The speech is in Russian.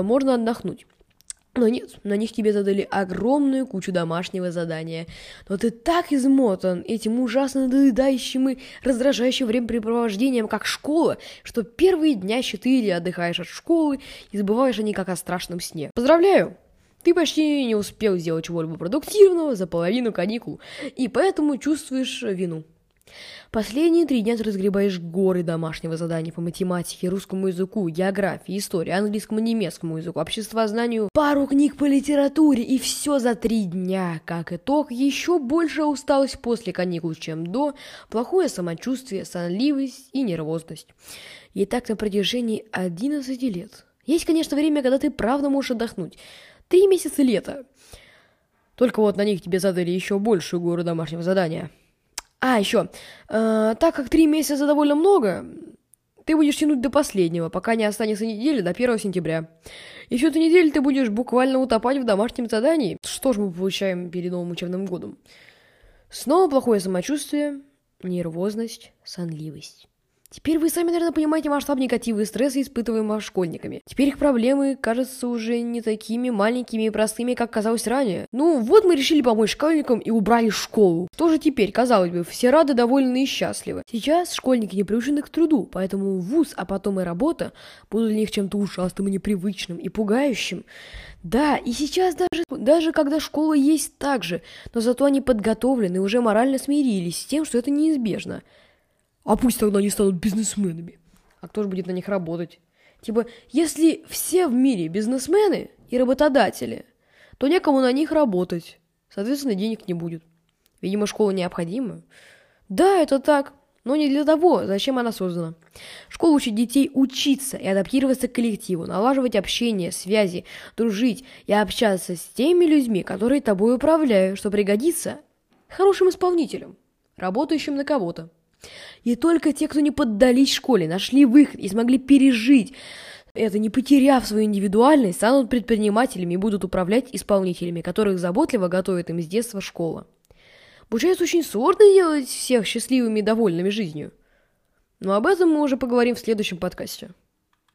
можно отдохнуть. Но нет, на них тебе задали огромную кучу домашнего задания. Но ты так измотан этим ужасно надоедающим и раздражающим времяпрепровождением, как школа, что первые дня четыре отдыхаешь от школы и забываешь о ней как о страшном сне. Поздравляю! Ты почти не успел сделать чего-либо продуктивного за половину каникул, и поэтому чувствуешь вину. Последние три дня ты разгребаешь горы домашнего задания по математике, русскому языку, географии, истории, английскому, немецкому языку, обществознанию, пару книг по литературе, и все за три дня. Как итог, еще больше усталость после каникул, чем до, плохое самочувствие, сонливость и нервозность. И так на протяжении 11 лет. Есть, конечно, время, когда ты правда можешь отдохнуть. Три месяца лета. Только вот на них тебе задали еще большую гору домашнего задания – а, еще, э, так как три месяца довольно много, ты будешь тянуть до последнего, пока не останется недели до 1 сентября. И всю эту неделю ты будешь буквально утопать в домашнем задании. Что же мы получаем перед новым учебным годом? Снова плохое самочувствие, нервозность, сонливость. Теперь вы сами, наверное, понимаете масштаб негатива и стресса, испытываемого школьниками. Теперь их проблемы кажутся уже не такими маленькими и простыми, как казалось ранее. Ну, вот мы решили помочь школьникам и убрали школу. Что же теперь? Казалось бы, все рады, довольны и счастливы. Сейчас школьники не приучены к труду, поэтому вуз, а потом и работа будут для них чем-то ужасным и непривычным и пугающим. Да, и сейчас даже, даже когда школа есть так же, но зато они подготовлены и уже морально смирились с тем, что это неизбежно. А пусть тогда они станут бизнесменами. А кто же будет на них работать? Типа, если все в мире бизнесмены и работодатели, то некому на них работать. Соответственно, денег не будет. Видимо, школа необходима. Да, это так, но не для того, зачем она создана. Школа учит детей учиться и адаптироваться к коллективу, налаживать общение, связи, дружить и общаться с теми людьми, которые тобой управляют, что пригодится хорошим исполнителям, работающим на кого-то. И только те, кто не поддались школе, нашли выход и смогли пережить это, не потеряв свою индивидуальность, станут предпринимателями и будут управлять исполнителями, которых заботливо готовит им с детства школа. Получается очень сложно делать всех счастливыми и довольными жизнью. Но об этом мы уже поговорим в следующем подкасте.